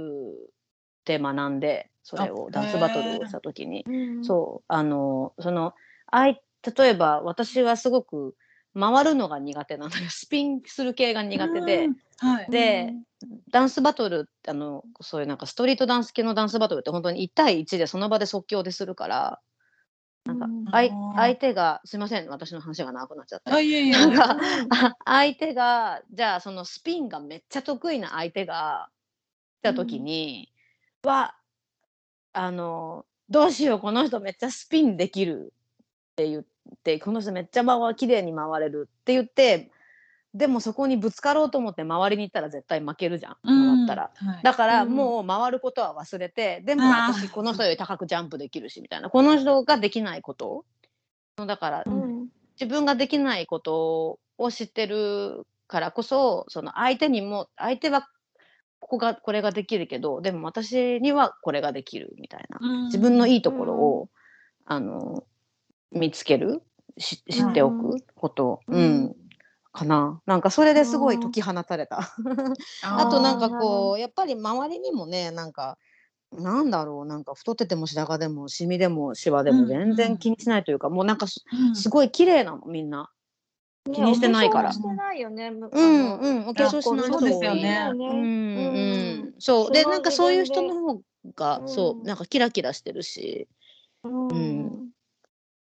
で学んでそれをあダンスバトルをした時に。うんそうあのそのあい例えば私はすごく回るのが苦手なのよ。スピンする系が苦手で、うんはい。でダンスバトルあのそういうなんかストリートダンス系のダンスバトルって本当に1対1でその場で即興でするから。なんかうん相手がすいません私の話が長くなっちゃって。あいえいえ。なんかあ 相手がじゃあそのスピンがめっちゃ得意な相手が来た時に、はあのどうしようこの人めっちゃスピンできるって言ってこの人めっちゃ回綺麗に回れるって言ってでもそこにぶつかろうと思って周りに行ったら絶対負けるじゃん回ったら。はい。だからうん。もう回ることは忘れて、でもあー。私この人より高くジャンプできるしみたいな。この人ができないこと。だからうん。自分ができないことを知ってるからこそその相手にも相手はここがこれができるけどでも私にはこれができるみたいな。うん自分のいいところを、あの見つけるし知っておくこと、ううん。んかな。なんかそれですごい解き放たれた。あ となんかこうやっぱり周りにもねなんかなんだろうなんか太ってても白髪でもシミでもシワでもうん全然気にしないというか、もうなんかすごい綺麗なのみんな。ね気にしてないから。してないよね。むうんうんお化粧しない人そうですよね。うんうん。うん。そう。でなんかそういう人の方が、うん。そうなんかキラキラしてるし。うん。うん。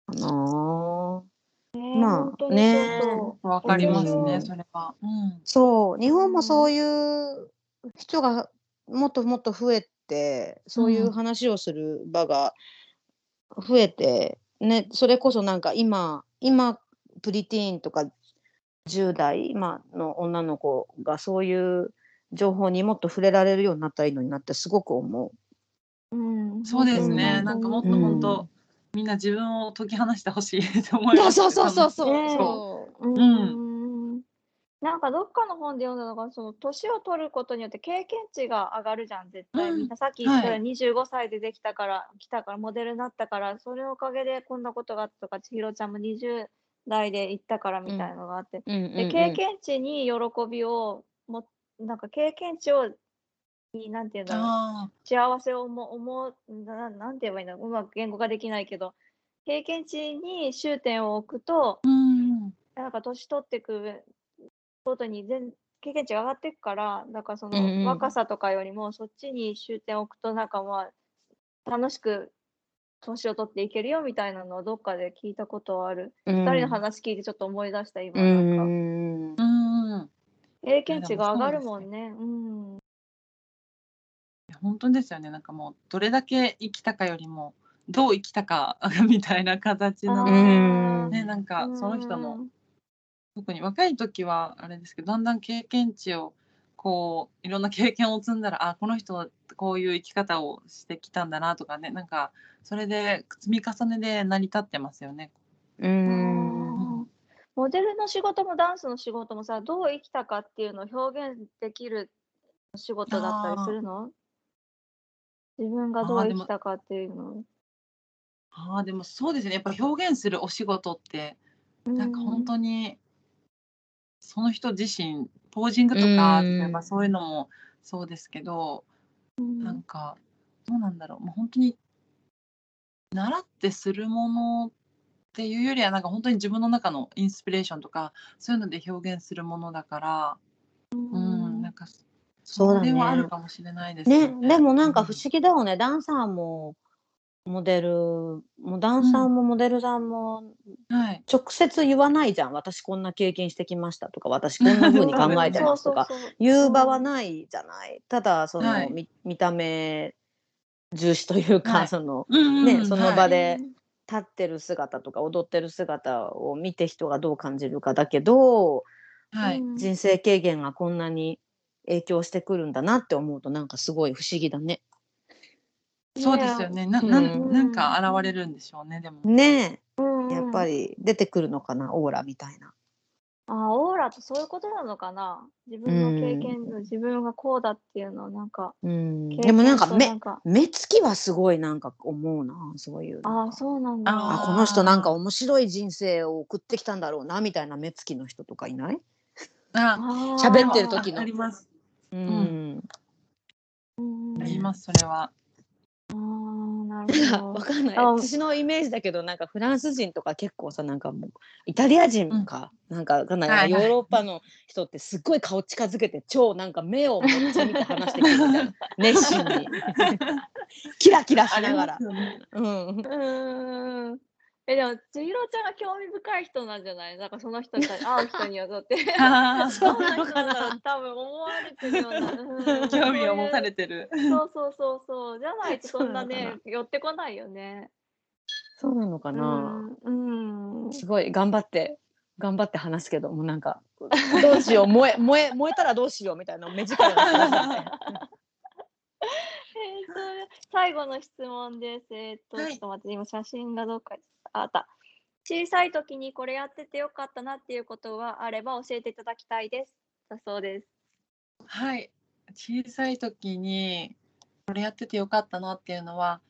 かなあねまあ本当にね。そう。わかりますね、うん。それは。うん。そう。日本もそういう人がもっともっと増えてそういう話をする場が増えて、ねそれこそなんか今今プリティーンとか10代今の女の子がそういう情報にもっと触れられるようになったらいいのになってすごく思う。うん。そうですね。うんなんかもっとうん。本当、みんな自分を解き放してほしいと思います。そうそうそうそう。ねそう。う。ん。なんかどっかの本で読んだのがその年を取ることによって経験値が上がるじゃん絶対、うん。みんなさっき言ったはい。ように25歳でできたから来たからモデルになったからそれのおかげでこんなことがあったとか千尋ちゃんも20代で行ったからみたいなのがあって、うんうんうん。で経験値に喜びをもなんか経験値をになんていうんだろう。あ幸せを思う思うななんて言えばいいんだろううまく言語化できないけど。経験値に終点を置くとーうん。なんか年取っていくごとに全経験値が上がっていくからだからその若さとかよりもそっちに終点を置くとなんかまあ楽しく年を取っていけるよみたいなのをどっかで聞いたことはある、うん。二人の話聞いてちょっと思い出した今。うなんか、んうん。経験値が上がるももんね。うん。本当ですよね。なんかもうどれだけ生きたかよりもどう生きたかみたいな形なのあで、ーねなんかうんその人の特に若い時はあれですけどだんだん経験値をこういろんな経験を積んだら あこの人はこういう生き方をしてきたんだなとかねなんかそれで積み重ねで成り立ってますよね。ううん。んモデルの仕事もダンスの仕事もさどう生きたかっていうのを表現できる仕事だったりするの？自分がどう生きたかっていうの？ああでもそうですね。やっぱ表現するお仕事ってなんか本当に当その人自身ポージングとかうん。例えばそういうのもそうですけど、うんなんかどうなんだろう。もう本当に習ってするものっていうよりはなんか本当に自分の中のインスピレーションとかそういうので表現するものだから、うん、なんかそれはあるかもしれないですね。よ、でもなんか不思議だよね、ダンサーもモデルもダンサーもモデルさんもはい。直接言わないじゃん。私こんな経験してきましたとか私こんな風に考えてますとか 言う場はないじゃない。ただその、はい。見見た目重視というか、はい。そのねその場はい。で立ってる姿とか踊ってる姿を見て人がどう感じるかだけどはい。うん。人生経験がこんなに影響してくるんだなって思うとなんかすごい不思議だね。そうですよね。な、うん。なん、なんか現れるんでしょうね。でも。ねうん。えやっぱり出てくるのかな？オーラみたいな。あオーラとそういうことなのかな？自分の経験の自分がこうだっていうのをなんかうん、経でもなんか目目つきはすごいなんか思うなそういうの。あそうなんだ。あこの人なんか面白い人生を送ってきたんだろうなみたいな目つきの人とかいない？あ、あー。喋ってる時の。あります。うん、うん。あります。それは。ななんるかほど。わかんない。あ私のイメージだけどなんかフランス人とか結構さなんかもうイタリア人か、なんかわかんなヨーロッパの人ってすっごい顔近づけて超なんか目をめっちゃ見て話してくるみたいな。熱心に。キラキラしながら。うん。うーんえでも千尋ちゃんが興味深い人なんじゃない？なんかその人に 会う人にはだって。あーそうな人だと多分思われてるような、うん。興味を持たれててる。そうそうそうそうじゃないとそんなそうな。ね寄ってこないよね。そうなのかな、うん、うん、すごい頑張って頑張って話すけどもうなんかどうしよう燃え燃え燃えたらどうしようみたいな目力が話すみたいな。えーと最後の質問です。えーっと、はい。ちょっと待って、今写真がどっかに。ああった。小さい時にこれやっててよかったなっていうことがあれば教えていただきたいです。だそうです。はい。小さい時にこれやっててよかったなっていうのは、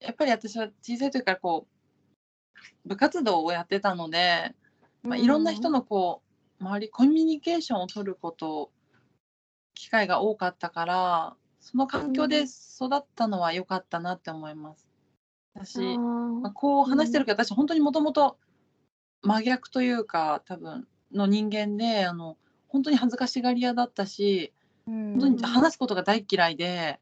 やっぱり私は小さい時からこう部活動をやってたので、まあ、いろんな人のこう周りコミュニケーションを取ること機会が多かったからその環境で育ったのは良かったなって思います。私、まあ、こう話してるけど、私本当にもともと真逆というか多分の人間であの本当に恥ずかしがり屋だったし本当に話すことが大嫌いで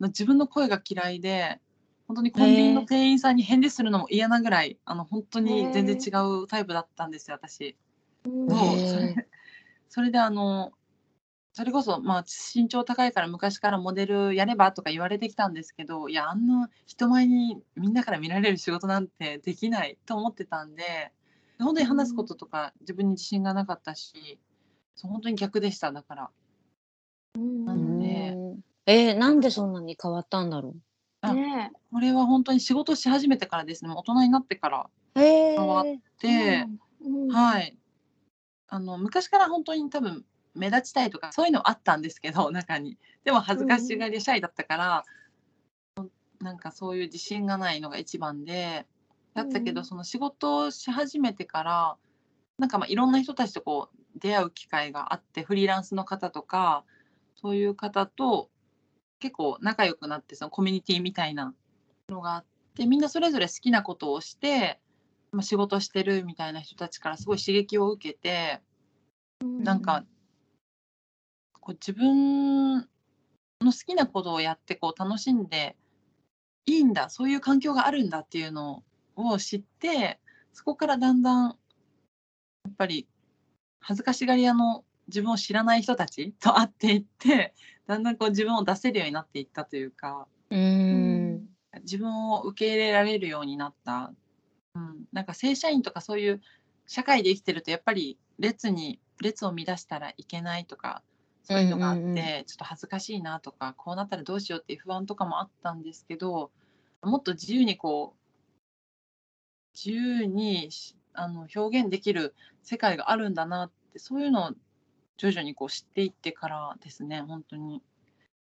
自分の声が嫌いで本当にコンビニの店員さんに返事するのも嫌なぐらいあの本当に全然違うタイプだったんですよ私。うんそう。それそれであのそれこそまあ身長高いから昔からモデルやればとか言われてきたんですけどいやあんな人前にみんなから見られる仕事なんてできないと思ってたんで本当に話すこととか自分に自信がなかったしそう本当に逆でしただから。なので。うんえーなんでそんなに変わったんだろあねこれは本当に仕事し始めてからですね。大人になってから変わっえ。で、うん、はい。あの昔から本当に多分目立ちたいとかそういうのあったんですけど 中に。でも恥ずかしがりシャイだったから、なんかそういう自信がないのが一番でだったけど、うん。その仕事をし始めてからなんかまあいろんな人たちとこう出会う機会があってフリーランスの方とかそういう方と結構仲良くなってそのコミュニティみたいなのがあってみんなそれぞれ好きなことをして、まあ、仕事してるみたいな人たちからすごい刺激を受けてなんかこう自分の好きなことをやってこう楽しんでいいんだそういう環境があるんだっていうのを知ってそこからだんだんやっぱり恥ずかしがり屋の自分を知らない人たちと会っていってだんだんこう自分を出せるようになっていったというか。うん。自分を受け入れられるようになった、うん、なんか正社員とかそういう社会で生きてるとやっぱり列に列を乱したらいけないとかそういうのがあって、うんうんうん。ちょっと恥ずかしいなとかこうなったらどうしようっていう不安とかもあったんですけどもっと自由にこう自由にしあの表現できる世界があるんだなってそういうのを徐々にこう知っていってからですね本当に、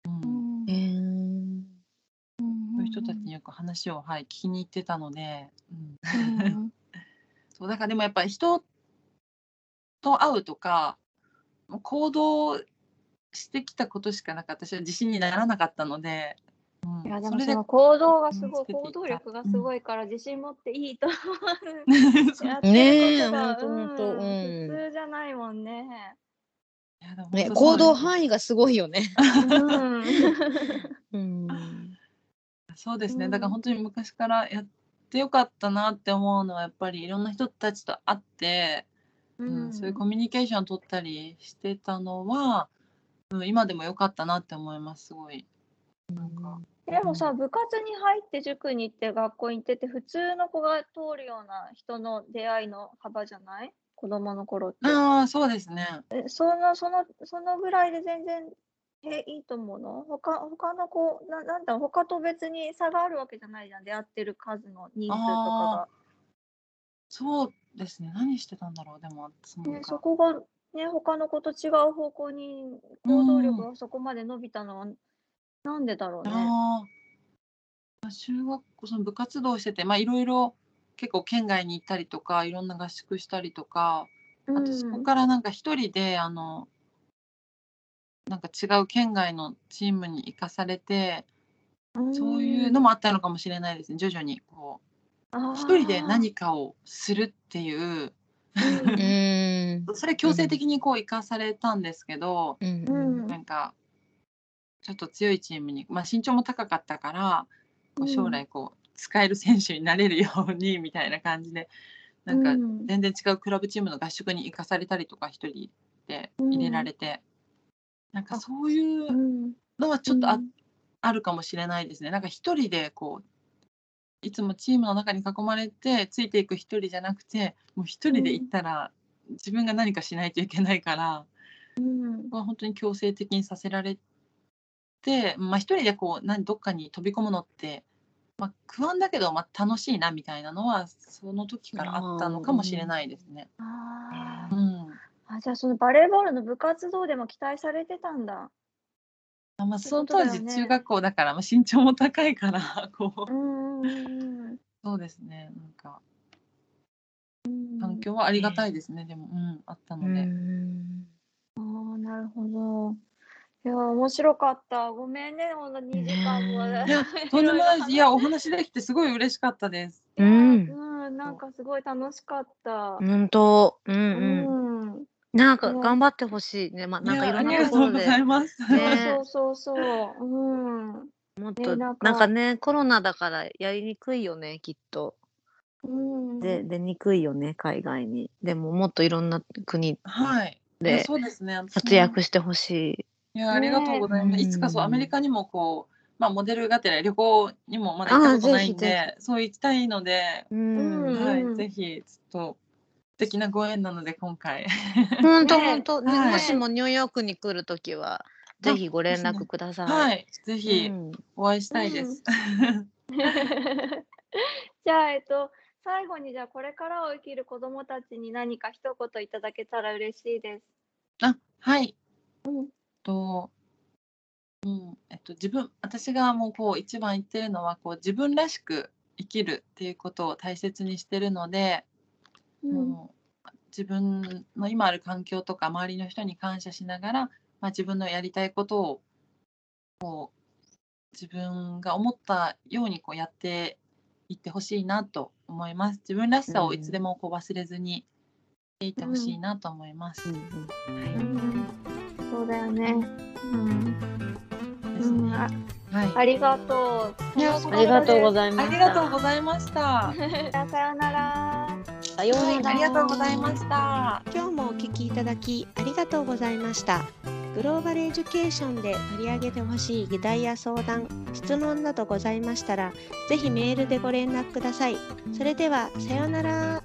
うん。へーそういう人たちによく話を、はい、聞きに行ってたので、うん、そうだからでもやっぱり人と会うとか行動してきたことしかなかった私は自信にならなかったので、うんいやでそれでもその行動がすごい、行動力がすごいから自信持っていいと思う。ねえることがほんとほんとうんうん。普通じゃないもんね。ね行動範囲がすごいよね。そうですね、うん。だから本当に昔からやってよかったなって思うのはやっぱりいろんな人たちと会って、ううん。そういうコミュニケーション取ったりしてたのは、うん、今でもよかったなって思いますすごい。なんかでもさ、部活に入って塾に行って学校に行ってて、普通の子が通るような人の出会いの幅じゃない？子供の頃って。ああそうですね。えその、その、そのぐらいで全然、え、いいと思うの？他、他の子、ななんだ他と別に差があるわけじゃないじゃん。出会ってる数の人数とかが。そうですね何してたんだろうでもそのね、そこが、ね、他の子と違う方向に行動力がそこまで伸びたのは、なんでだろうね。ああ中学校その部活動しててまあいろいろ結構県外に行ったりとかいろんな合宿したりとかあとそこからなんか一人であのなんか違う県外のチームに行かされてうんそういうのもあったのかもしれないですね。徐々にこう一人で何かをするっていううん。それ強制的にこう行かされたんですけど、うん。うんうんなんかちょっと強いチームに、まあ、身長も高かったからこう将来こう使える選手になれるようにみたいな感じでなんかうん。全然違うクラブチームの合宿に行かされたりとか一人で入れられて、なんかそういううん。のはちょっとあ,、うん。あるかもしれないですね。なんか一人でこういつもチームの中に囲まれてついていく一人じゃなくてもう一人で行ったら自分が何かしないといけないから。うんは本当に強制的にさせられて、まあ、一人でこう何どっかに飛び込むのって、まあ、不安だけど、まあ、楽しいなみたいなのはその時からあったのかもしれないですね。うんあ、じゃあそのバレーボールの部活動でも期待されてたんだ。あまあ、その当時中学校だから、まあ、身長も高いから こううんうんうんそうですねなんかうん。環境はありがたいですね、でも、うん、あったので。ああ、なるほど。いや、面白かった。ごめんね、こんな2時間も。ねいやとんでもない いやお話できてすごい嬉しかったです。うんうん、なんかすごい楽しかった。本当うんううんん。なんかね頑張ってほしいね。まあなんかいろんなところでがとうございます。ね。そうそうそう。そう。うん。もっとねなんか。ねコロナだからやりにくいよねきっと。うん。で出にくいよね海外に。でももっといろんな国でそうですね。私も。活躍してほしい。いや、ありがとうございます。ね。いつかそう、うん。アメリカにもこう、まあ、モデルがてら旅行にもまだ行ったことないんで、そう行きたいので、うん。うん。はい、ぜひ、ちょっと、素敵なご縁なので、今回。本当ね本当ねはいもしもニューヨークに来るときはぜひご連絡くださいはい、ぜひうんお会いしたいです。じゃあ、えっと、最後にじゃあこれからを生きる子どもたちに何か一言いただけたら嬉しいです。あ、はい。うんと、うん、えっと、自分、私がもうこう、一番言ってるのは、こう、自分らしく生きるっていうことを大切にしてるので、うん自分の今ある環境とか周りの人に感謝しながら、まあ、自分のやりたいことをこう自分が思ったようにこうやっていってほしいなと思います。自分らしさをいつでもこう忘れずにしていってほしいなと思います。うんうんうんそうだよね。うんですね。うんあはい。ありがとう。ありがとうごいざいましたありがとうございました。さようなら。さようい、ならありがとうございました。今日もお聞きいただきありがとうございました。グローバルエデュケーションで取り上げてほしい議題や相談、質問などございましたら、ぜひメールでご連絡ください。それでは、さようなら。